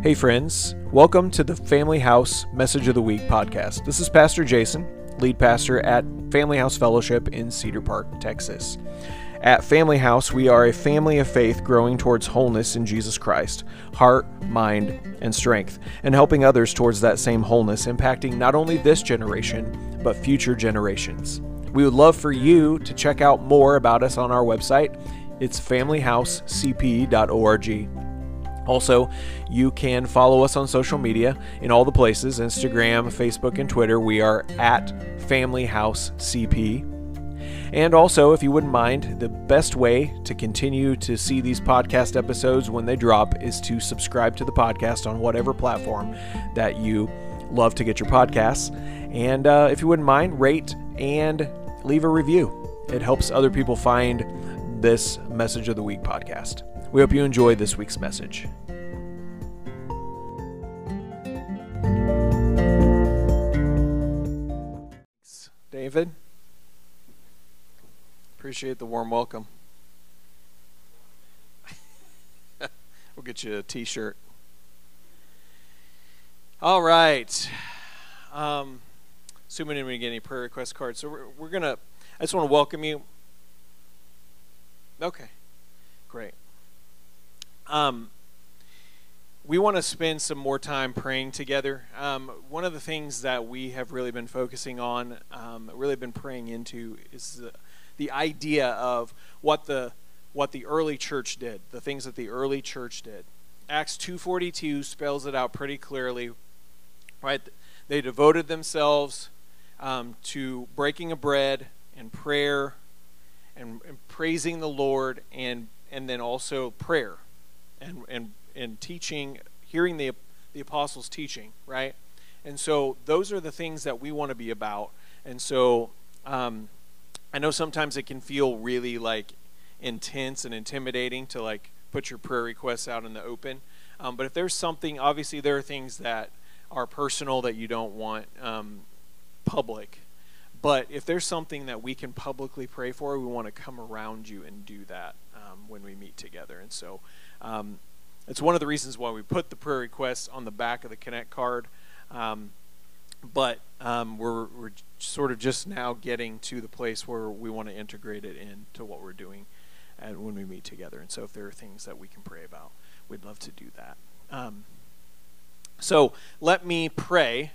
Hey, friends. Welcome to the Family House Message of the Week podcast. This is Pastor Jason, lead pastor at Family House Fellowship in Cedar Park, Texas. At Family House, we are a family of faith growing towards wholeness in Jesus Christ, heart, mind, and strength, and helping others towards that same wholeness, impacting not only this generation, but future generations. We would love for you to check out more about us on our website. It's familyhousecp.org. Also, you can follow us on social media in all the places Instagram, Facebook, and Twitter. We are at Family House CP. And also, if you wouldn't mind, the best way to continue to see these podcast episodes when they drop is to subscribe to the podcast on whatever platform that you love to get your podcasts. And uh, if you wouldn't mind, rate and leave a review. It helps other people find this Message of the Week podcast. We hope you enjoy this week's message. David, appreciate the warm welcome. we'll get you a t shirt. All right. Um, assuming we get any prayer request cards. So we're, we're going to, I just want to welcome you. Okay, great. Um, we want to spend some more time praying together. Um, one of the things that we have really been focusing on, um, really been praying into, is the, the idea of what the what the early church did, the things that the early church did. Acts 2:42 spells it out pretty clearly. Right, they devoted themselves um, to breaking of bread and prayer and, and, praising the Lord and and then also prayer and and and teaching hearing the the apostles teaching right? And so those are the things that we want to be about. And so um, I know sometimes it can feel really like intense and intimidating to like put your prayer requests out in the open. Um, but if there's something obviously there are things that are personal that you don't want um, public. But if there's something that we can publicly pray for, we want to come around you and do that um, when we meet together. And so um, it's one of the reasons why we put the prayer requests on the back of the Connect card. Um, but um, we're, we're sort of just now getting to the place where we want to integrate it into what we're doing and when we meet together. And so if there are things that we can pray about, we'd love to do that. Um, so let me pray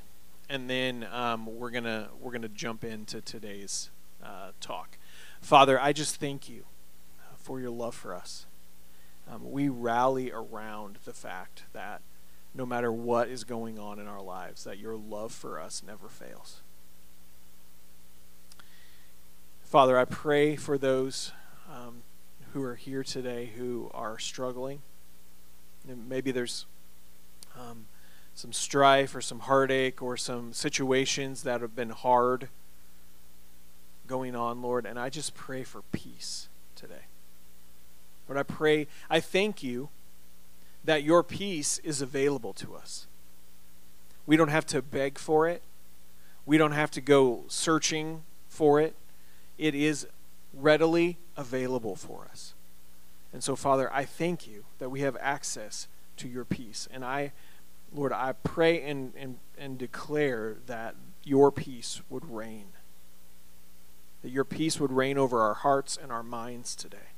and then um, we're gonna we're gonna jump into today's uh, talk. Father, I just thank you for your love for us. Um, we rally around the fact that no matter what is going on in our lives, that your love for us never fails. Father, I pray for those um, who are here today who are struggling. Maybe there's um, some strife or some heartache or some situations that have been hard going on, Lord. And I just pray for peace today. Lord, I pray, I thank you that your peace is available to us. We don't have to beg for it, we don't have to go searching for it. It is readily available for us. And so, Father, I thank you that we have access to your peace. And I Lord, I pray and, and, and declare that your peace would reign. That your peace would reign over our hearts and our minds today.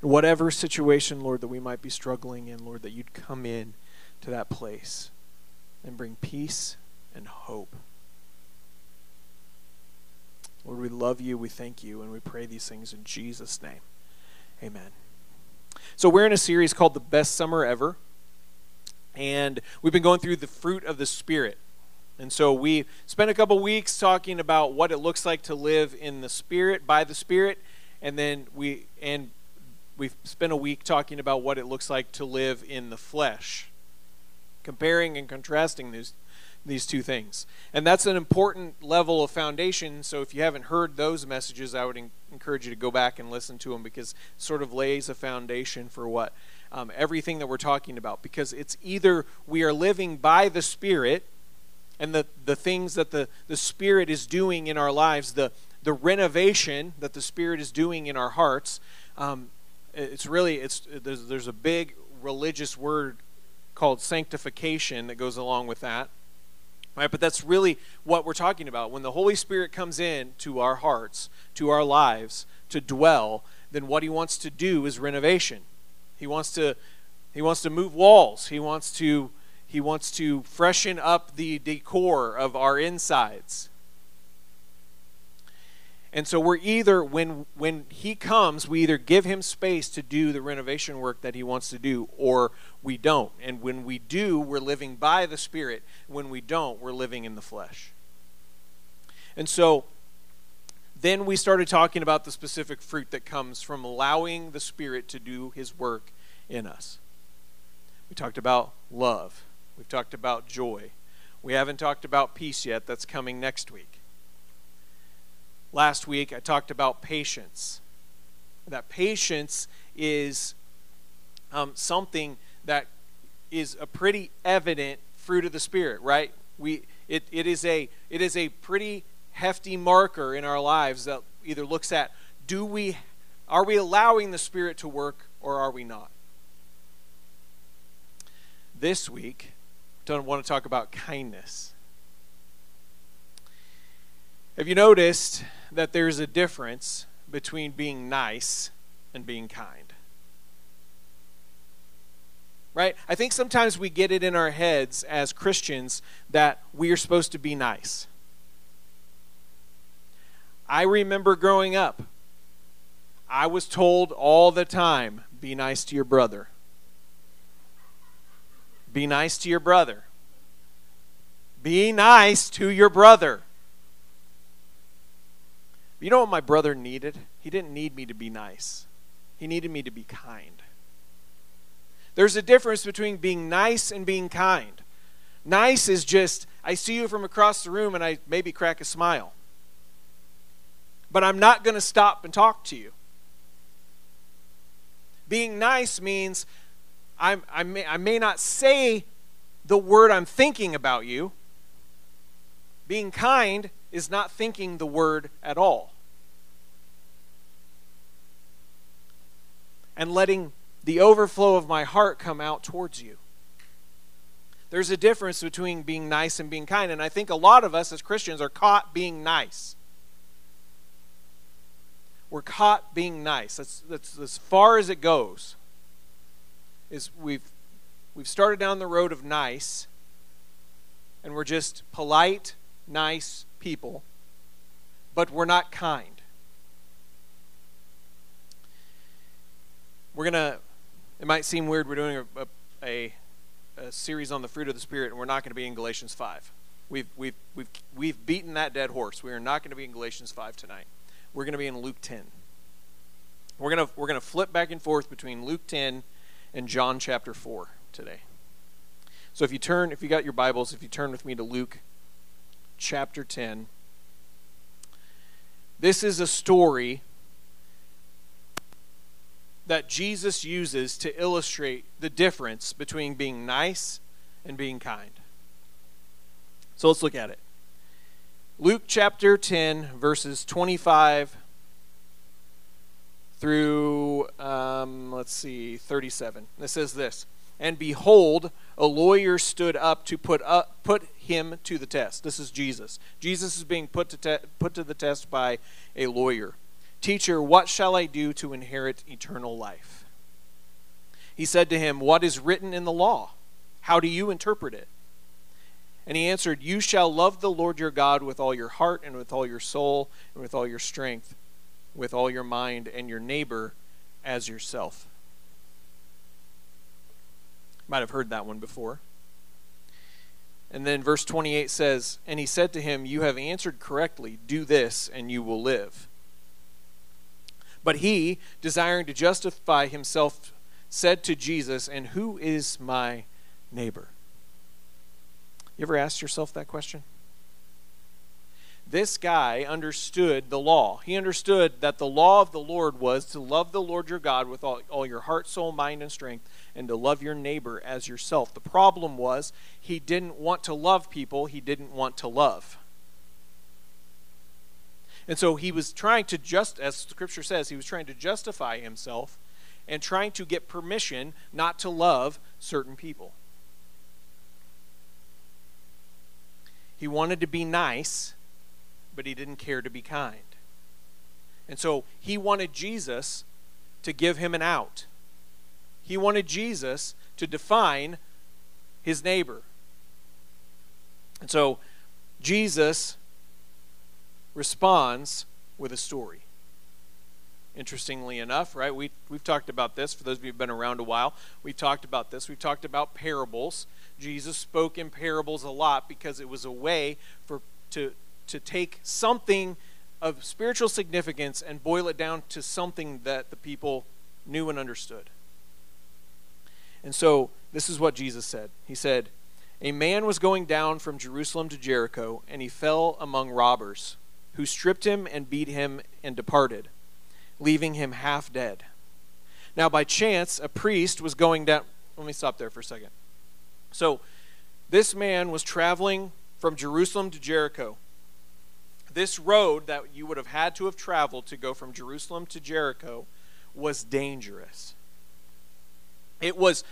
Whatever situation, Lord, that we might be struggling in, Lord, that you'd come in to that place and bring peace and hope. Lord, we love you, we thank you, and we pray these things in Jesus' name. Amen. So, we're in a series called The Best Summer Ever. And we've been going through the fruit of the Spirit. And so we spent a couple weeks talking about what it looks like to live in the Spirit, by the Spirit. And then we, and we've spent a week talking about what it looks like to live in the flesh, comparing and contrasting these these two things. And that's an important level of foundation. So if you haven't heard those messages, I would encourage you to go back and listen to them because it sort of lays a foundation for what um, everything that we're talking about. Because it's either we are living by the Spirit and the, the things that the, the Spirit is doing in our lives, the, the renovation that the Spirit is doing in our hearts. Um, it's really it's there's, there's a big religious word called sanctification that goes along with that. Right? But that's really what we're talking about. When the Holy Spirit comes in to our hearts, to our lives, to dwell, then what he wants to do is renovation. He wants to he wants to move walls. He wants to he wants to freshen up the decor of our insides. And so we're either when when he comes, we either give him space to do the renovation work that he wants to do or we don't. And when we do, we're living by the spirit. When we don't, we're living in the flesh. And so then we started talking about the specific fruit that comes from allowing the spirit to do his work in us. We talked about love. We've talked about joy. We haven't talked about peace yet. That's coming next week. Last week, I talked about patience. That patience is um, something that is a pretty evident fruit of the Spirit, right? We, it, it, is a, it is a pretty hefty marker in our lives that either looks at do we, are we allowing the Spirit to work or are we not? This week, don't want to talk about kindness. Have you noticed that there's a difference between being nice and being kind. Right? I think sometimes we get it in our heads as Christians that we are supposed to be nice. I remember growing up, I was told all the time be nice to your brother. Be nice to your brother. Be nice to your brother. You know what my brother needed? He didn't need me to be nice, he needed me to be kind. There's a difference between being nice and being kind. Nice is just, I see you from across the room and I maybe crack a smile. But I'm not going to stop and talk to you. Being nice means I'm, I, may, I may not say the word I'm thinking about you. Being kind is not thinking the word at all. And letting the overflow of my heart come out towards you. There's a difference between being nice and being kind. And I think a lot of us as Christians are caught being nice. We're caught being nice. That's, that's as far as it goes. Is we've we've started down the road of nice, and we're just polite, nice, people, but we're not kind. We're going to, it might seem weird, we're doing a, a, a, series on the fruit of the Spirit, and we're not going to be in Galatians 5. We've, we've, we've, we've beaten that dead horse. We are not going to be in Galatians 5 tonight. We're going to be in Luke 10. We're going to, we're going to flip back and forth between Luke 10 and John chapter 4 today. So if you turn, if you got your Bibles, if you turn with me to Luke chapter 10. This is a story that Jesus uses to illustrate the difference between being nice and being kind. So let's look at it. Luke chapter 10, verses 25 through, um, let's see, 37. It says this And behold, a lawyer stood up to put, up, put him to the test. This is Jesus. Jesus is being put to, te- put to the test by a lawyer. Teacher, what shall I do to inherit eternal life? He said to him, What is written in the law? How do you interpret it? And he answered, You shall love the Lord your God with all your heart, and with all your soul, and with all your strength, with all your mind, and your neighbor as yourself. Might have heard that one before. And then verse 28 says, And he said to him, You have answered correctly. Do this, and you will live. But he, desiring to justify himself, said to Jesus, And who is my neighbor? You ever asked yourself that question? This guy understood the law. He understood that the law of the Lord was to love the Lord your God with all, all your heart, soul, mind, and strength, and to love your neighbor as yourself. The problem was he didn't want to love people, he didn't want to love. And so he was trying to just, as scripture says, he was trying to justify himself. and trying to get permission not to love certain people. He wanted to be nice, but he didn't care to be kind. And so he wanted Jesus to give him an out. He wanted Jesus to define his neighbor. And so Jesus responds with a story. Interestingly enough, right? We, we've talked about this. For those of you who've been around a while, we've talked about this. We've talked about parables. Jesus spoke in parables a lot because it was a way for to, to take something of spiritual significance and boil it down to something that the people knew and understood. And so, this is what Jesus said. He said, A man was going down from Jerusalem to Jericho, and he fell among robbers, who stripped him and beat him and departed, leaving him half dead. Now, by chance, a priest was going down. Let me stop there for a second. So, this man was traveling from Jerusalem to Jericho. This road that you would have had to have traveled to go from Jerusalem to Jericho was dangerous. It was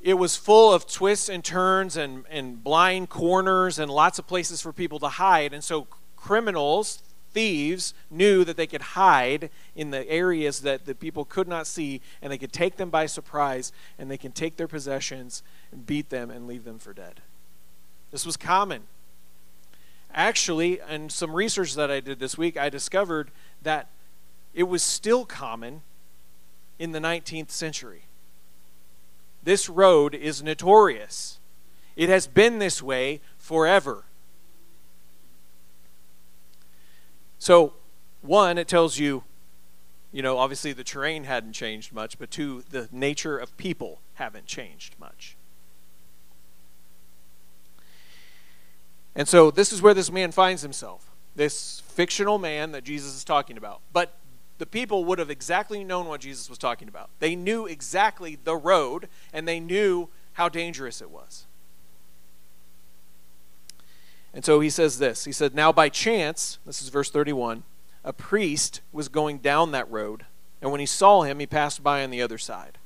it was full of twists and turns and, and blind corners and lots of places for people to hide. And so criminals, thieves, knew that they could hide in the areas that the people could not see, and they could take them by surprise, and they can take their possessions and beat them and leave them for dead. This was common. Actually, in some research that I did this week, I discovered that it was still common in the 19th century. This road is notorious. It has been this way forever. So, one, it tells you, you know, obviously the terrain hadn't changed much, but two, the nature of people haven't changed much. And so, this is where this man finds himself this fictional man that Jesus is talking about. But the people would have exactly known what Jesus was talking about. They knew exactly the road and they knew how dangerous it was. And so he says this He said, Now by chance, this is verse 31, a priest was going down that road, and when he saw him, he passed by on the other side.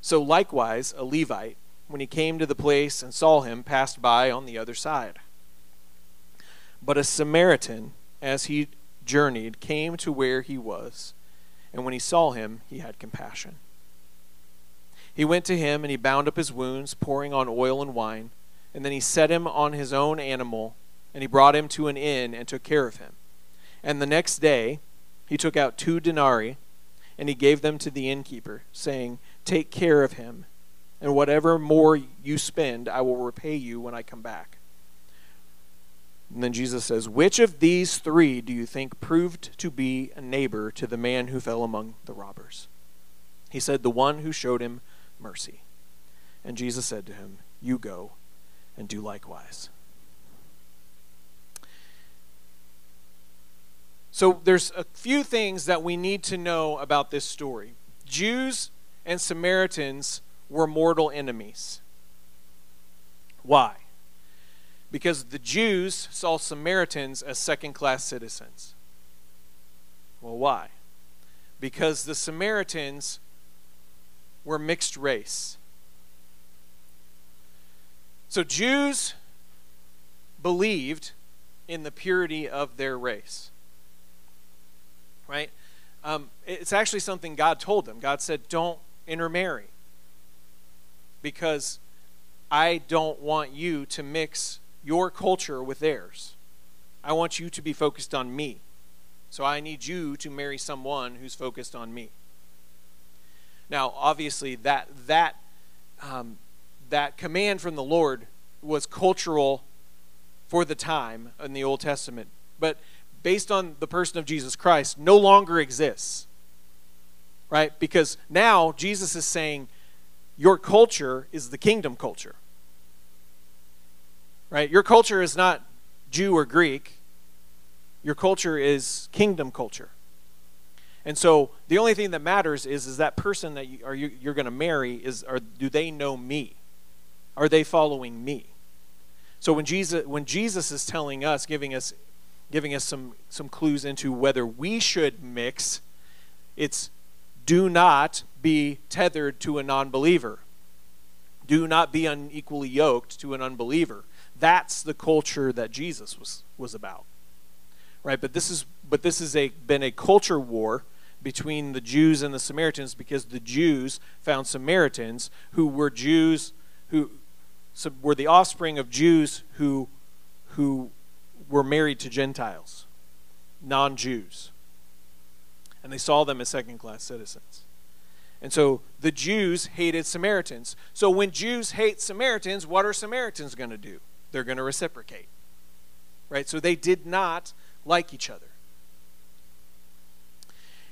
So likewise, a Levite, when he came to the place and saw him, passed by on the other side. But a Samaritan, as he journeyed came to where he was, and when he saw him, he had compassion. He went to him and he bound up his wounds, pouring on oil and wine, and then he set him on his own animal, and he brought him to an inn and took care of him. And the next day he took out two denarii, and he gave them to the innkeeper, saying, Take care of him, and whatever more you spend, I will repay you when I come back. And then Jesus says, Which of these three do you think proved to be a neighbor to the man who fell among the robbers? He said, The one who showed him mercy. And Jesus said to him, You go and do likewise. So there's a few things that we need to know about this story. Jews and Samaritans were mortal enemies. Why? because the Jews saw Samaritans as second class citizens. Well, why? Because the Samaritans were mixed race. So Jews believed in the purity of their race. Right? Um, it's actually something God told them. God said, don't intermarry because I don't want you to mix your culture with theirs. I want you to be focused on me. So I need you to marry someone who's focused on me. Now, obviously, that that um, that command from the Lord was cultural for the time in the Old Testament, but based on the person of Jesus Christ, no longer exists. Right? Because now Jesus is saying, your culture is the kingdom culture right? Your culture is not Jew or Greek. Your culture is kingdom culture. And so the only thing that matters is is that person that you, are you, you're going to marry is or do they know me? Are they following me? So when Jesus when Jesus is telling us, giving us giving us some some clues into whether we should mix, it's do not be tethered to a non believer. Do not be unequally yoked to an unbeliever. That's the culture that Jesus was, was about. Right? But this is but this has a, been a culture war between the Jews and the Samaritans because the Jews found Samaritans who were Jews who were the offspring of Jews who who were married to Gentiles, non-Jews. And they saw them as second-class citizens. And so the Jews hated Samaritans. So when Jews hate Samaritans, what are Samaritans going to do? They're going to reciprocate. Right? So they did not like each other.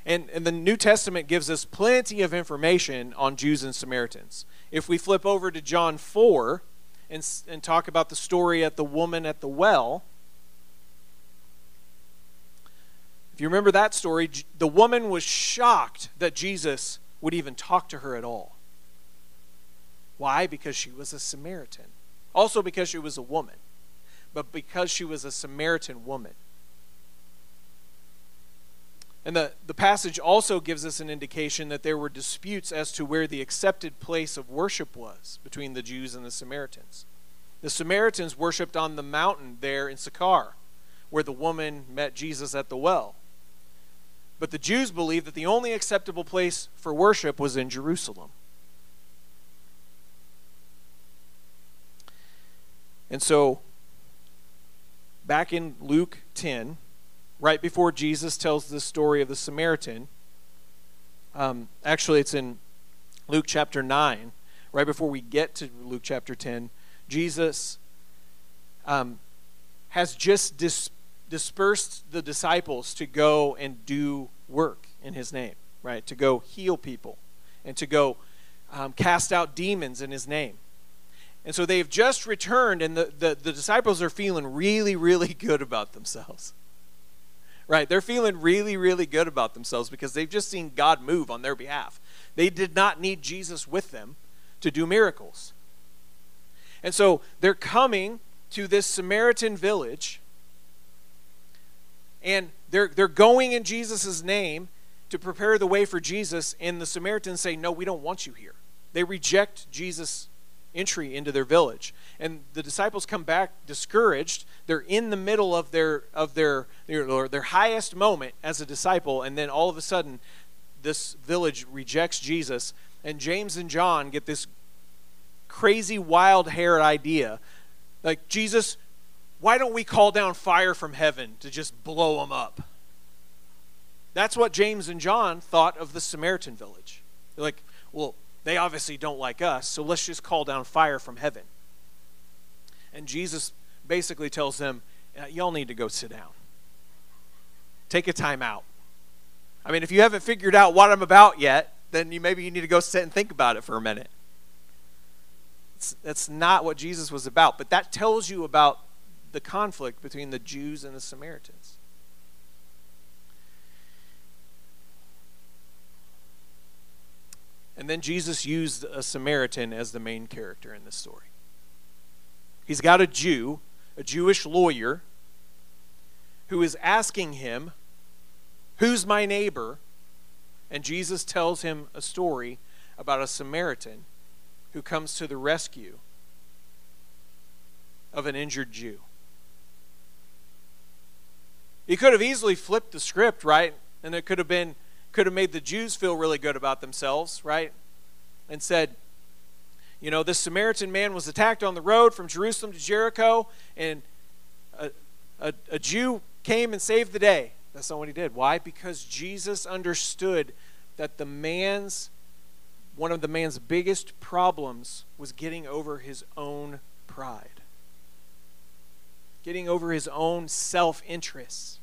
And, and the New Testament gives us plenty of information on Jews and Samaritans. If we flip over to John 4 and, and talk about the story at the woman at the well, if you remember that story, the woman was shocked that Jesus would even talk to her at all. Why? Because she was a Samaritan. Also, because she was a woman, but because she was a Samaritan woman. And the, the passage also gives us an indication that there were disputes as to where the accepted place of worship was between the Jews and the Samaritans. The Samaritans worshiped on the mountain there in Sychar, where the woman met Jesus at the well. But the Jews believed that the only acceptable place for worship was in Jerusalem. And so, back in Luke 10, right before Jesus tells the story of the Samaritan. Um, actually, it's in Luke chapter 9, right before we get to Luke chapter 10. Jesus um, has just dis- dispersed the disciples to go and do work in his name, right? To go heal people and to go um, cast out demons in his name. And so they've just returned, and the, the, the disciples are feeling really, really good about themselves right? They're feeling really, really good about themselves because they've just seen God move on their behalf. They did not need Jesus with them to do miracles. And so they're coming to this Samaritan village and they're, they're going in Jesus' name to prepare the way for Jesus, and the Samaritans say, No, we don't want you here. They reject Jesus' entry into their village. And the disciples come back discouraged. They're in the middle of their of their their, their highest moment as a disciple, and then all of a sudden, this village rejects Jesus, and James and John get this crazy, wild-haired idea, like Jesus. Why don't we call down fire from heaven to just blow them up? That's what James and John thought of the Samaritan village. They're like, well, they obviously don't like us, so let's just call down fire from heaven. And Jesus basically tells them, uh, Y'all need to go sit down. Take a time out. I mean, if you haven't figured out what I'm about yet, then you maybe you need to go sit and think about it for a minute. That's not what Jesus was about, but that tells you about the conflict between the Jews and the Samaritans. And then Jesus used a Samaritan as the main character in this story. He's got a Jew, a Jewish lawyer, who is asking him, Who's my neighbor? And Jesus tells him a story about a Samaritan who comes to the rescue of an injured Jew. He could have easily flipped the script, right? And it could have been could have made the Jews feel really good about themselves, right? And said, you know, this Samaritan man was attacked on the road from Jerusalem to Jericho, and a, a, a Jew came and saved the day. That's not what he did. Why? Because Jesus understood that the man's one of the man's biggest problems was getting over his own pride, getting over his own self interests,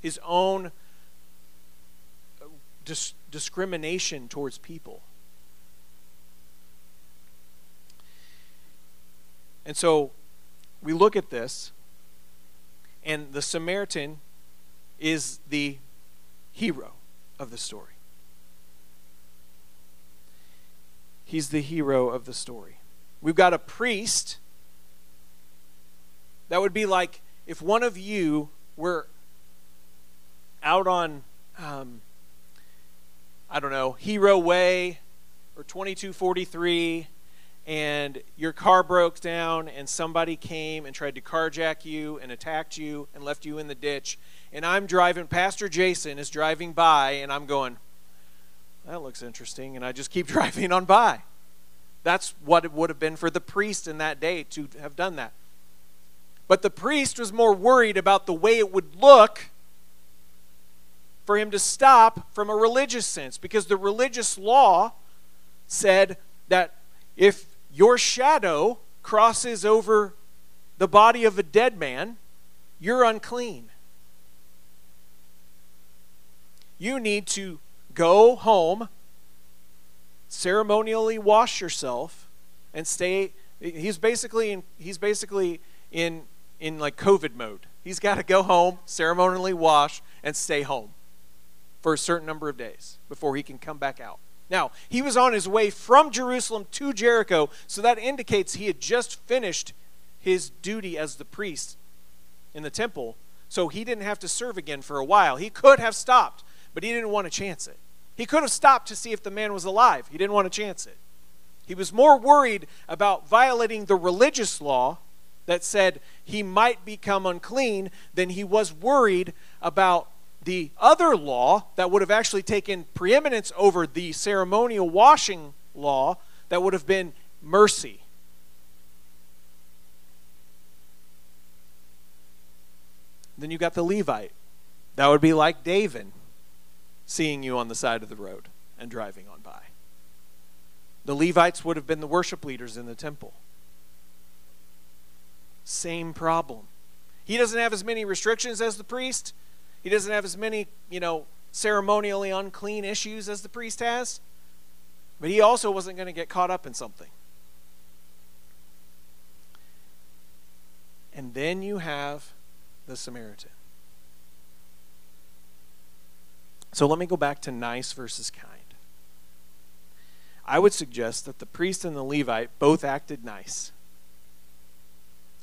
his own uh, dis- discrimination towards people. And so we look at this, and the Samaritan is the hero of the story. He's the hero of the story. We've got a priest. That would be like if one of you were out on um, I don't know, Hero Way or 2243 and your car broke down and somebody came and tried to carjack you and attacked you and left you in the ditch and I'm driving Pastor Jason is driving by and I'm going that looks interesting and I just keep driving on by. That's what it would have been for the priest in that day to have done that. But the priest was more worried about the way it would look for him to stop from a religious sense because the religious law said that if your shadow crosses over the body of a dead man, you're unclean. You need to go home, ceremonially wash yourself, and stay. He's basically in, he's basically in in like COVID mode. He's got to go home, ceremonially wash, and stay home for a certain number of days before he can come back out. Now, he was on his way from Jerusalem to Jericho, so that indicates he had just finished his duty as the priest in the temple, so he didn't have to serve again for a while. He could have stopped, but he didn't want to chance it. He could have stopped to see if the man was alive. He didn't want to chance it. He was more worried about violating the religious law that said he might become unclean then he was worried about the other law that would have actually taken preeminence over the ceremonial washing law that would have been mercy. Then you got the Levite. That would be like David seeing you on the side of the road and driving on by. The Levites would have been the worship leaders in the temple. Same problem. He doesn't have as many restrictions as the priest, he doesn't have as many, you know, ceremonially unclean issues as the priest has. But he also wasn't going to get caught up in something. And then you have the Samaritan. So let me go back to nice versus kind. I would suggest that the priest and the Levite both acted nice.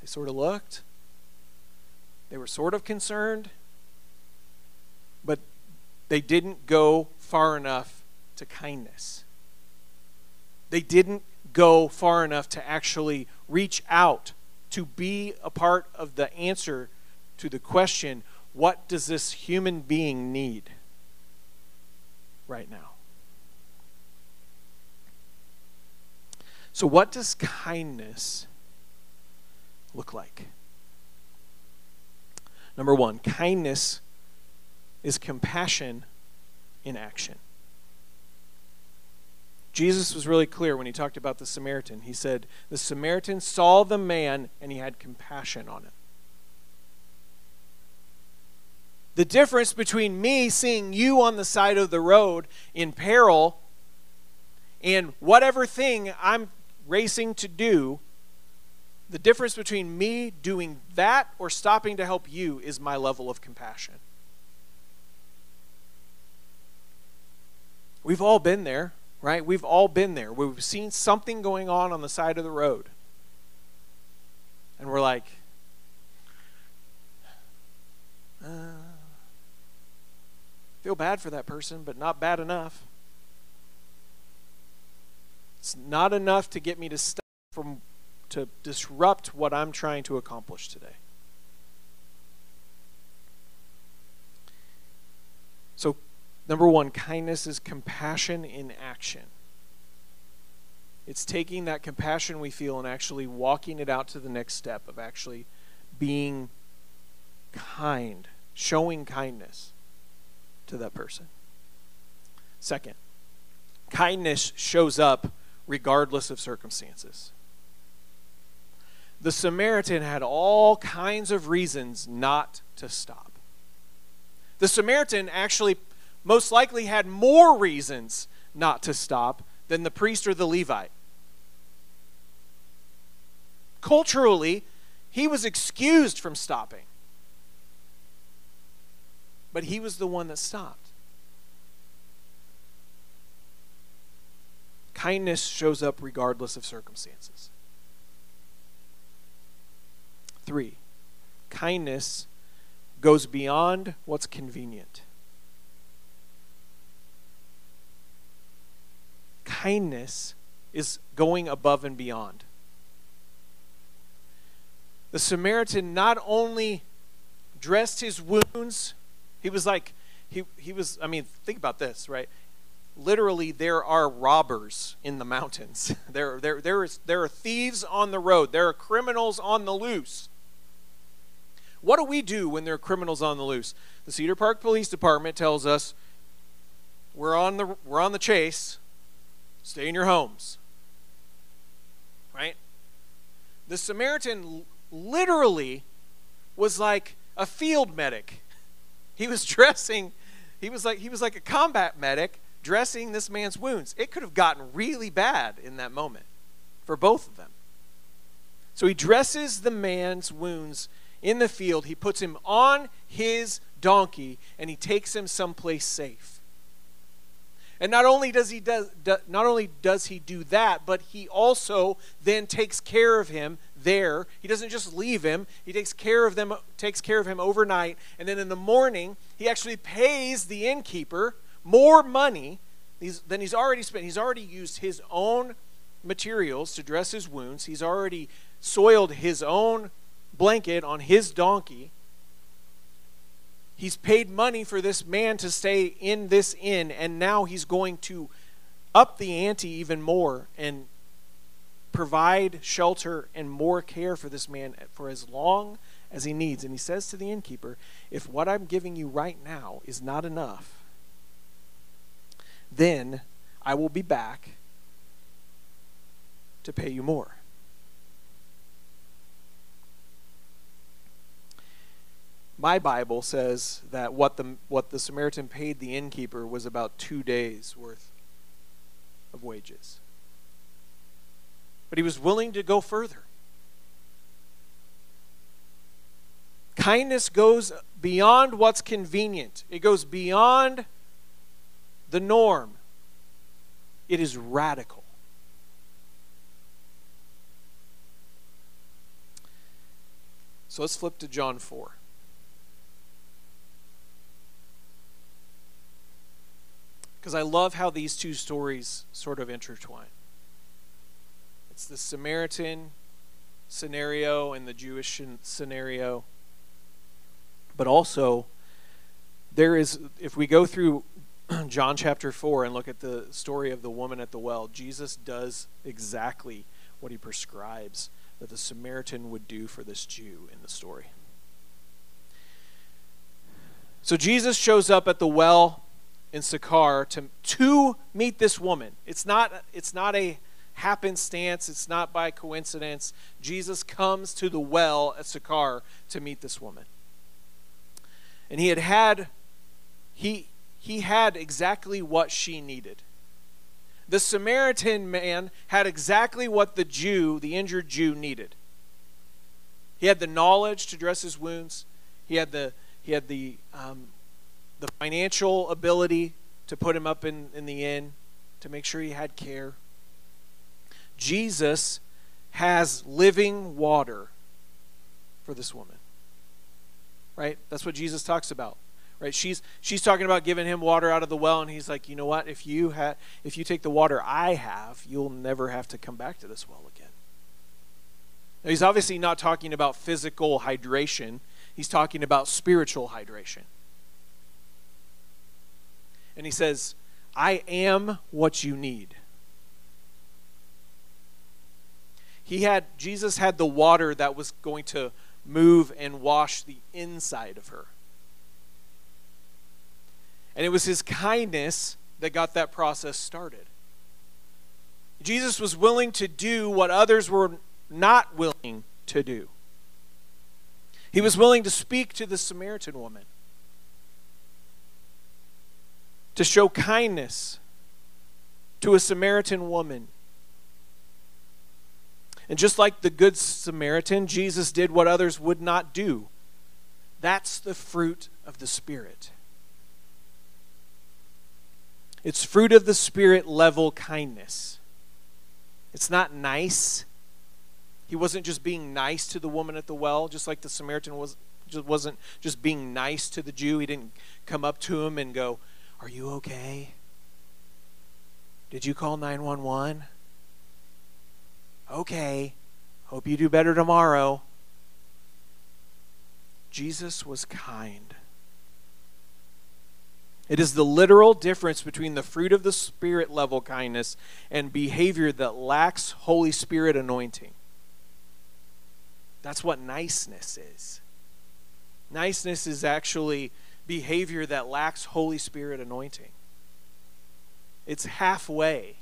They sort of looked, they were sort of concerned, but they didn't go far enough to kindness. They didn't go far enough to actually reach out to be a part of the answer to the question what does this human being need right now? So, what does kindness look like? Number one, kindness is compassion in action. Jesus was really clear when he talked about the Samaritan. He said, The Samaritan saw the man and he had compassion on him. The difference between me seeing you on the side of the road in peril and whatever thing I'm racing to do, the difference between me doing that or stopping to help you is my level of compassion. We've all been there, right? We've all been there. We've seen something going on on the side of the road. And we're like, uh, feel bad for that person, but not bad enough. It's not enough to get me to stop from to disrupt what I'm trying to accomplish today. So Number one, kindness is compassion in action. It's taking that compassion we feel and actually walking it out to the next step of actually being kind, showing kindness to that person. Second, kindness shows up regardless of circumstances. The Samaritan had all kinds of reasons not to stop. The Samaritan actually most likely had more reasons not to stop than the priest or the Levite. Culturally, he was excused from stopping. But he was the one that stopped. Kindness shows up regardless of circumstances. Three, kindness goes beyond what's convenient. kindness is going above and beyond. The Samaritan not only dressed his wounds, he was like, he, he was, I mean, think about this, right? Literally, there are robbers in the mountains. There, there, there, is, there are thieves on the road. There are criminals on the loose. What do we do when there are criminals on the loose? The Cedar Park Police Department tells us we're on the, we're on the chase. Stay in your homes. Right? The Samaritan literally was like a field medic. He was dressing, he was like he was like a combat medic dressing this man's wounds. It could have gotten really bad in that moment for both of them. So he dresses the man's wounds in the field. He puts him on his donkey and he takes him someplace safe. And not only does he does not only does he do that, but he also then takes care of him there. He doesn't just leave him. He takes care of them takes care of him overnight, and then in the morning, he actually pays the innkeeper more money than he's already spent. He's already used his own materials to dress his wounds. He's already soiled his own blanket on his donkey. He's paid money for this man to stay in this inn, and now he's going to up the ante even more and provide shelter and more care for this man for as long as he needs. And he says to the innkeeper, If what I'm giving you right now is not enough, then I will be back to pay you more. My Bible says that what the, what the Samaritan paid the innkeeper was about two days' worth of wages. But he was willing to go further. Kindness goes beyond what's convenient, it goes beyond the norm. It is radical. So let's flip to John 4. Because I love how these two stories sort of intertwine. It's the Samaritan scenario and the Jewish scenario. But also, there is, if we go through John chapter 4 and look at the story of the woman at the well, Jesus does exactly what he prescribes that the Samaritan would do for this Jew in the story. So Jesus shows up at the well in Sychar to, to meet this woman. It's not, it's not a happenstance, it's not by coincidence. Jesus comes to the well at Sychar to meet this woman. And he had had he he had exactly what she needed. The Samaritan man had exactly what the Jew, the injured Jew needed. He had the knowledge to dress his wounds. He had the he had the um, the financial ability to put him up in, in the inn, to make sure he had care. Jesus has living water for this woman. Right? That's what Jesus talks about. Right? She's she's talking about giving him water out of the well and he's like, "You know what? If you ha- if you take the water I have, you'll never have to come back to this well again." Now, he's obviously not talking about physical hydration. He's talking about spiritual hydration and he says, I am what you need. He had Jesus had the water that was going to move and wash the inside of her. And it was his kindness that got that process started. Jesus was willing to do what others were not willing to do. He was willing to speak to the Samaritan woman. To show kindness to a Samaritan woman. And just like the Good Samaritan, Jesus did what others would not do. That's the fruit of the Spirit. It's fruit of the Spirit level kindness. It's not nice. He wasn't just being nice to the woman at the well, just like the Samaritan was just wasn't just being nice to the Jew. He didn't come up to him and go, are you okay? Did you call 911? Okay. Hope you do better tomorrow. Jesus was kind. It is the literal difference between the fruit of the Spirit level kindness and behavior that lacks Holy Spirit anointing. That's what niceness is. Niceness is actually behavior that lacks Holy Spirit anointing, it's halfway.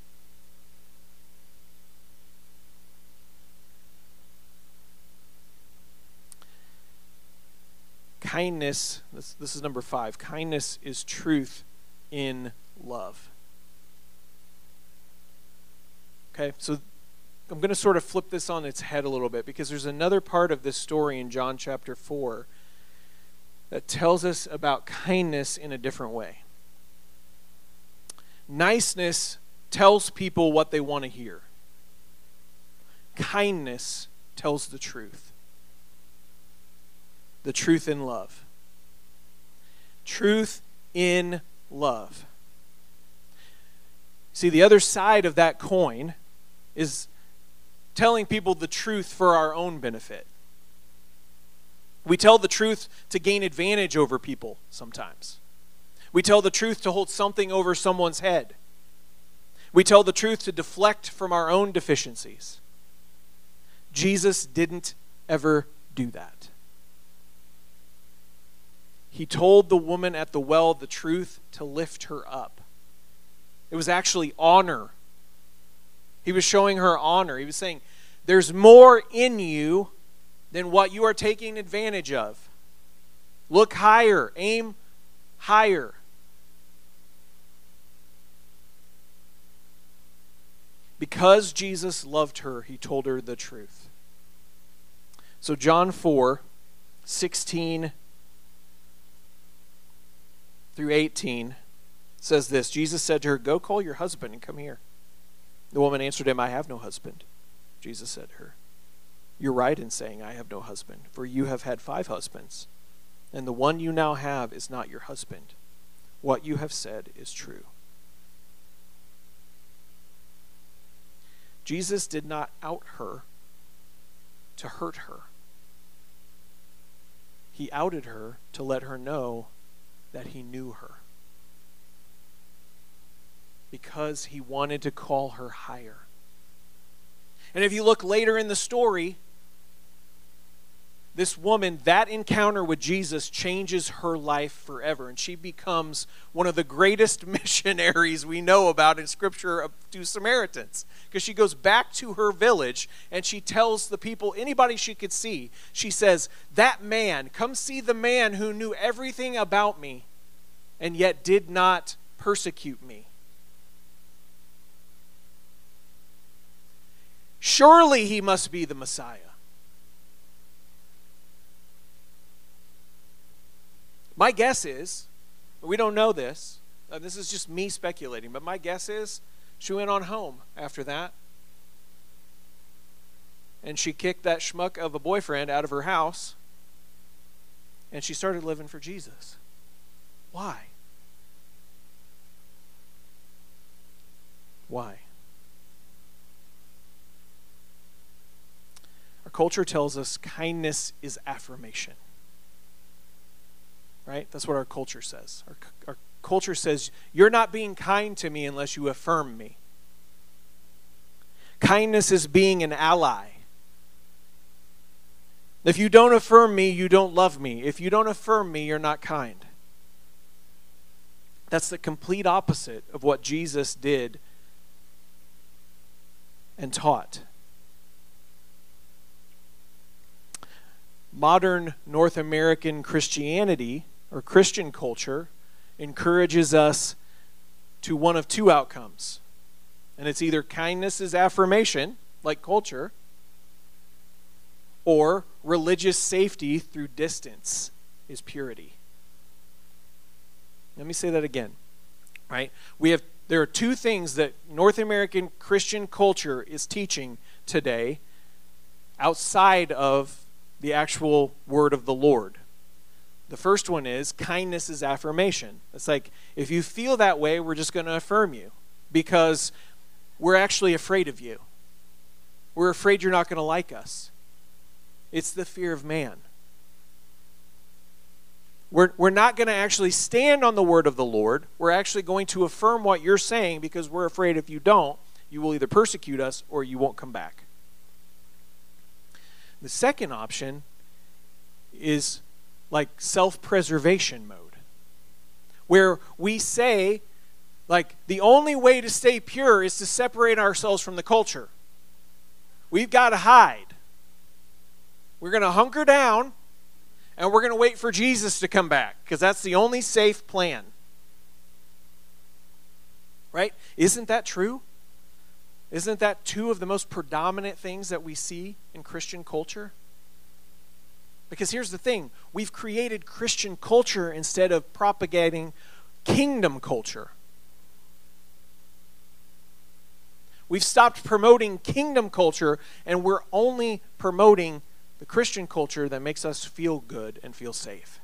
kindness, this, this is number five kindness is truth in love. Okay, so I'm going to sort of flip this on its head a little bit because there's another part of this story in John chapter 4 that tells us about kindness in a different way. Niceness tells people what they want to hear, kindness tells the truth the truth in love. Truth in love. See, the other side of that coin is telling people the truth for our own benefit. We tell the truth to gain advantage over people sometimes. We tell the truth to hold something over someone's head. We tell the truth to deflect from our own deficiencies. Jesus didn't ever do that. He told the woman at the well the truth to lift her up. It was actually honor. He was showing her honor. He was saying, There's more in you than what you are taking advantage of. Look higher, aim higher. Because Jesus loved her, he told her the truth. So, John 4 16 through 18 says this Jesus said to her, Go call your husband and come here. The woman answered him, I have no husband. Jesus said to her, You're right in saying, I have no husband, for you have had five husbands, and the one you now have is not your husband. What you have said is true. Jesus did not out her to hurt her. He outed her to let her know that he knew her because he wanted to call her higher. And if you look later in the story, this woman, that encounter with Jesus changes her life forever. And she becomes one of the greatest missionaries we know about in Scripture to Samaritans. Because she goes back to her village and she tells the people, anybody she could see, she says, That man, come see the man who knew everything about me and yet did not persecute me. Surely he must be the Messiah. My guess is, we don't know this, and this is just me speculating, but my guess is she went on home after that. And she kicked that schmuck of a boyfriend out of her house. And she started living for Jesus. Why? Why? Our culture tells us kindness is affirmation right? That's what our culture says. Our, our culture says, You're not being kind to me unless you affirm me. Kindness is being an ally. If you don't affirm me, you don't love me. If you don't affirm me, you're not kind. That's the complete opposite of what Jesus did and taught. Modern North American Christianity or Christian culture encourages us to one of two outcomes. And it's either kindness is affirmation, like culture, or religious safety through distance is purity. Let me say that again. Right? We have there are two things that North American Christian culture is teaching today outside of the actual word of the Lord. The first one is kindness is affirmation. It's like if you feel that way, we're just going to affirm you because we're actually afraid of you. We're afraid you're not going to like us. It's the fear of man. We're, we're not going to actually stand on the word of the Lord. We're actually going to affirm what you're saying because we're afraid if you don't, you will either persecute us or you won't come back. The second option is like self preservation mode, where we say, like, the only way to stay pure is to separate ourselves from the culture. We've got to hide. We're going to hunker down and we're going to wait for Jesus to come back because that's the only safe plan. Right? Isn't that true? Isn't that two of the most predominant things that we see in Christian culture? Because here's the thing we've created Christian culture instead of propagating kingdom culture. We've stopped promoting kingdom culture and we're only promoting the Christian culture that makes us feel good and feel safe.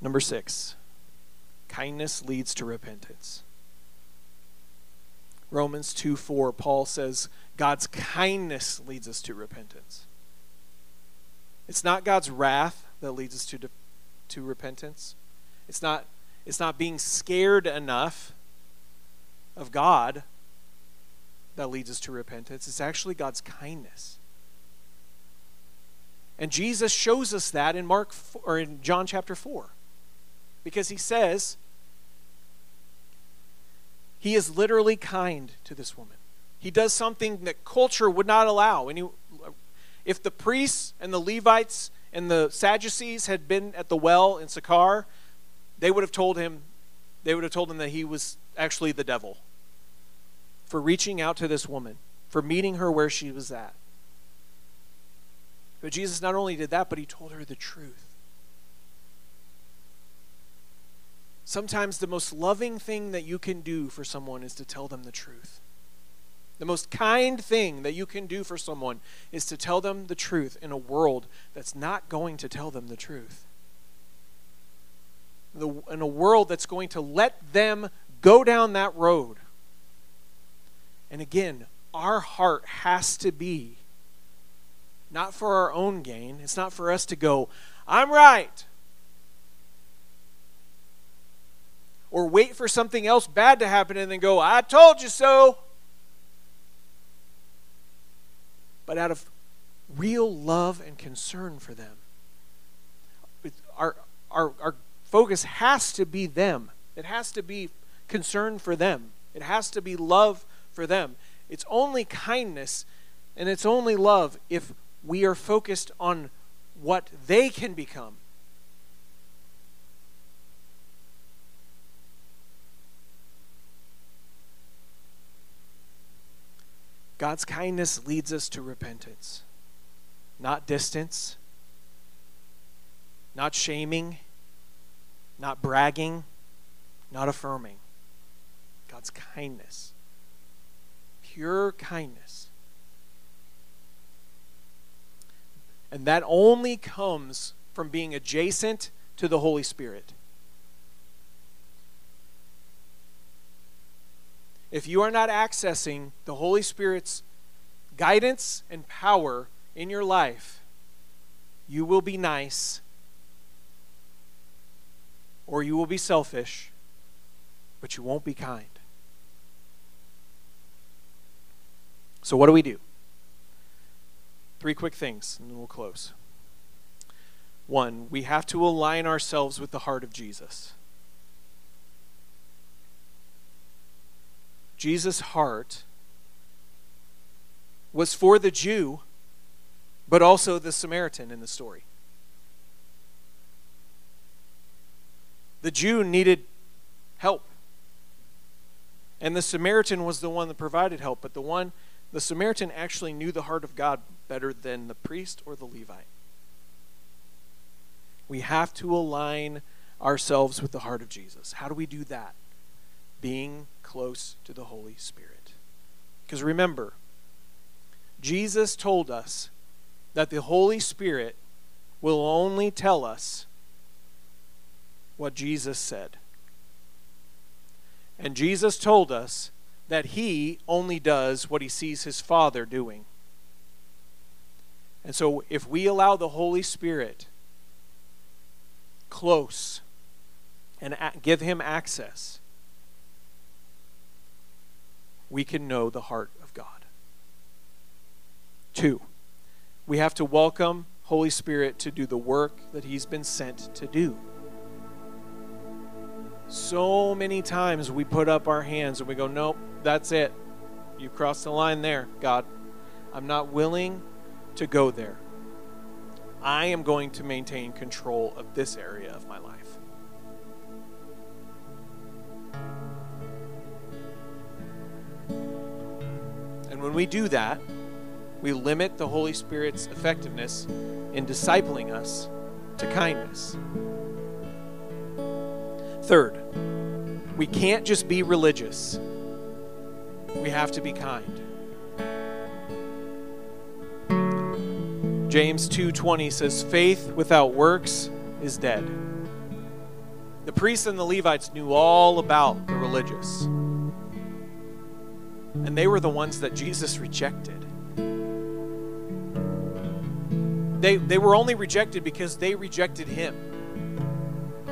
Number six, kindness leads to repentance. Romans 2 4, Paul says, God's kindness leads us to repentance. It's not God's wrath that leads us to, to repentance. It's not it's not being scared enough of God that leads us to repentance. It's actually God's kindness. And Jesus shows us that in Mark or in John chapter 4. Because he says he is literally kind to this woman. He does something that culture would not allow. And he, if the priests and the Levites and the Sadducees had been at the well in Sychar, they would have told him they would have told him that he was actually the devil for reaching out to this woman, for meeting her where she was at. But Jesus not only did that, but he told her the truth. Sometimes the most loving thing that you can do for someone is to tell them the truth. The most kind thing that you can do for someone is to tell them the truth in a world that's not going to tell them the truth in a world that's going to let them go down that road. And again, our heart has to be not for our own gain. It's not for us to go, I'm right. Or wait for something else bad to happen and then go, I told you so. But out of real love and concern for them. Our, our, our focus has to be them. It has to be concern for them. It has to be love for them. It's only kindness and it's only love if we are focused on what they can become. God's kindness leads us to repentance, not distance, not shaming not bragging, not affirming. God's kindness, pure kindness. And that only comes from being adjacent to the Holy Spirit. If you are not accessing the Holy Spirit's guidance and power in your life, you will be nice or you will be selfish, but you won't be kind. So, what do we do? Three quick things, and then we'll close. One, we have to align ourselves with the heart of Jesus. Jesus' heart was for the Jew, but also the Samaritan in the story. The Jew needed help. And the Samaritan was the one that provided help, but the one the Samaritan actually knew the heart of God better than the priest or the Levite. We have to align ourselves with the heart of Jesus. How do we do that? Being close to the Holy Spirit. Because remember, Jesus told us that the Holy Spirit will only tell us what Jesus said. And Jesus told us that he only does what he sees his Father doing. And so, if we allow the Holy Spirit close and give him access, we can know the heart of God. Two, we have to welcome Holy Spirit to do the work that he's been sent to do. So many times we put up our hands and we go, Nope, that's it. You crossed the line there, God. I'm not willing to go there. I am going to maintain control of this area of my life. And when we do that, we limit the Holy Spirit's effectiveness in discipling us to kindness. Third, we can't just be religious. We have to be kind. James 2:20 says faith without works is dead. The priests and the Levites knew all about the religious. And they were the ones that Jesus rejected. They, they were only rejected because they rejected him.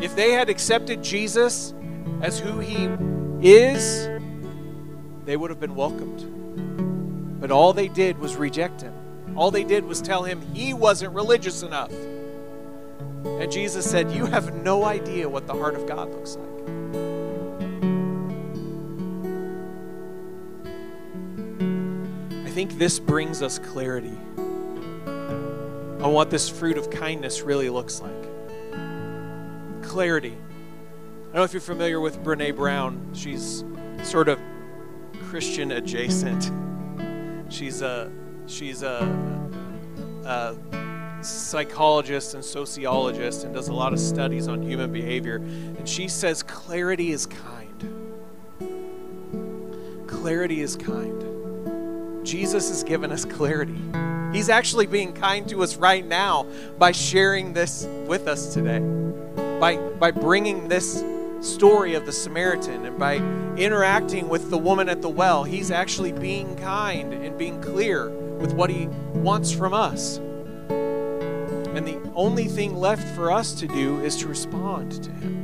If they had accepted Jesus as who he is, they would have been welcomed. But all they did was reject him. All they did was tell him he wasn't religious enough. And Jesus said, You have no idea what the heart of God looks like. Think this brings us clarity on what this fruit of kindness really looks like. Clarity. I don't know if you're familiar with Brene Brown. She's sort of Christian adjacent. She's a She's a, a psychologist and sociologist and does a lot of studies on human behavior. And she says clarity is kind. Clarity is kind. Jesus has given us clarity. He's actually being kind to us right now by sharing this with us today, by, by bringing this story of the Samaritan and by interacting with the woman at the well. He's actually being kind and being clear with what He wants from us. And the only thing left for us to do is to respond to Him.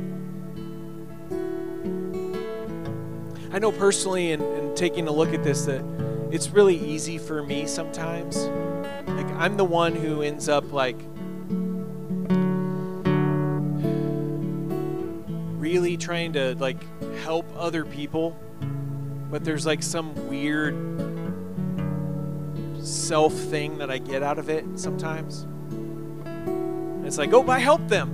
I know personally, in, in taking a look at this, that it's really easy for me sometimes. Like, I'm the one who ends up like really trying to like help other people, but there's like some weird self thing that I get out of it sometimes. And it's like, oh, I help them.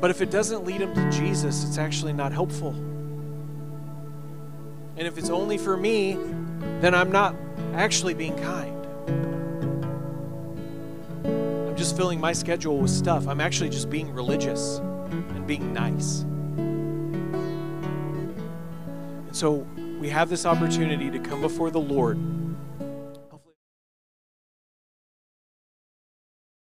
But if it doesn't lead them to Jesus, it's actually not helpful. And if it's only for me, then I'm not actually being kind. I'm just filling my schedule with stuff. I'm actually just being religious and being nice. And so we have this opportunity to come before the Lord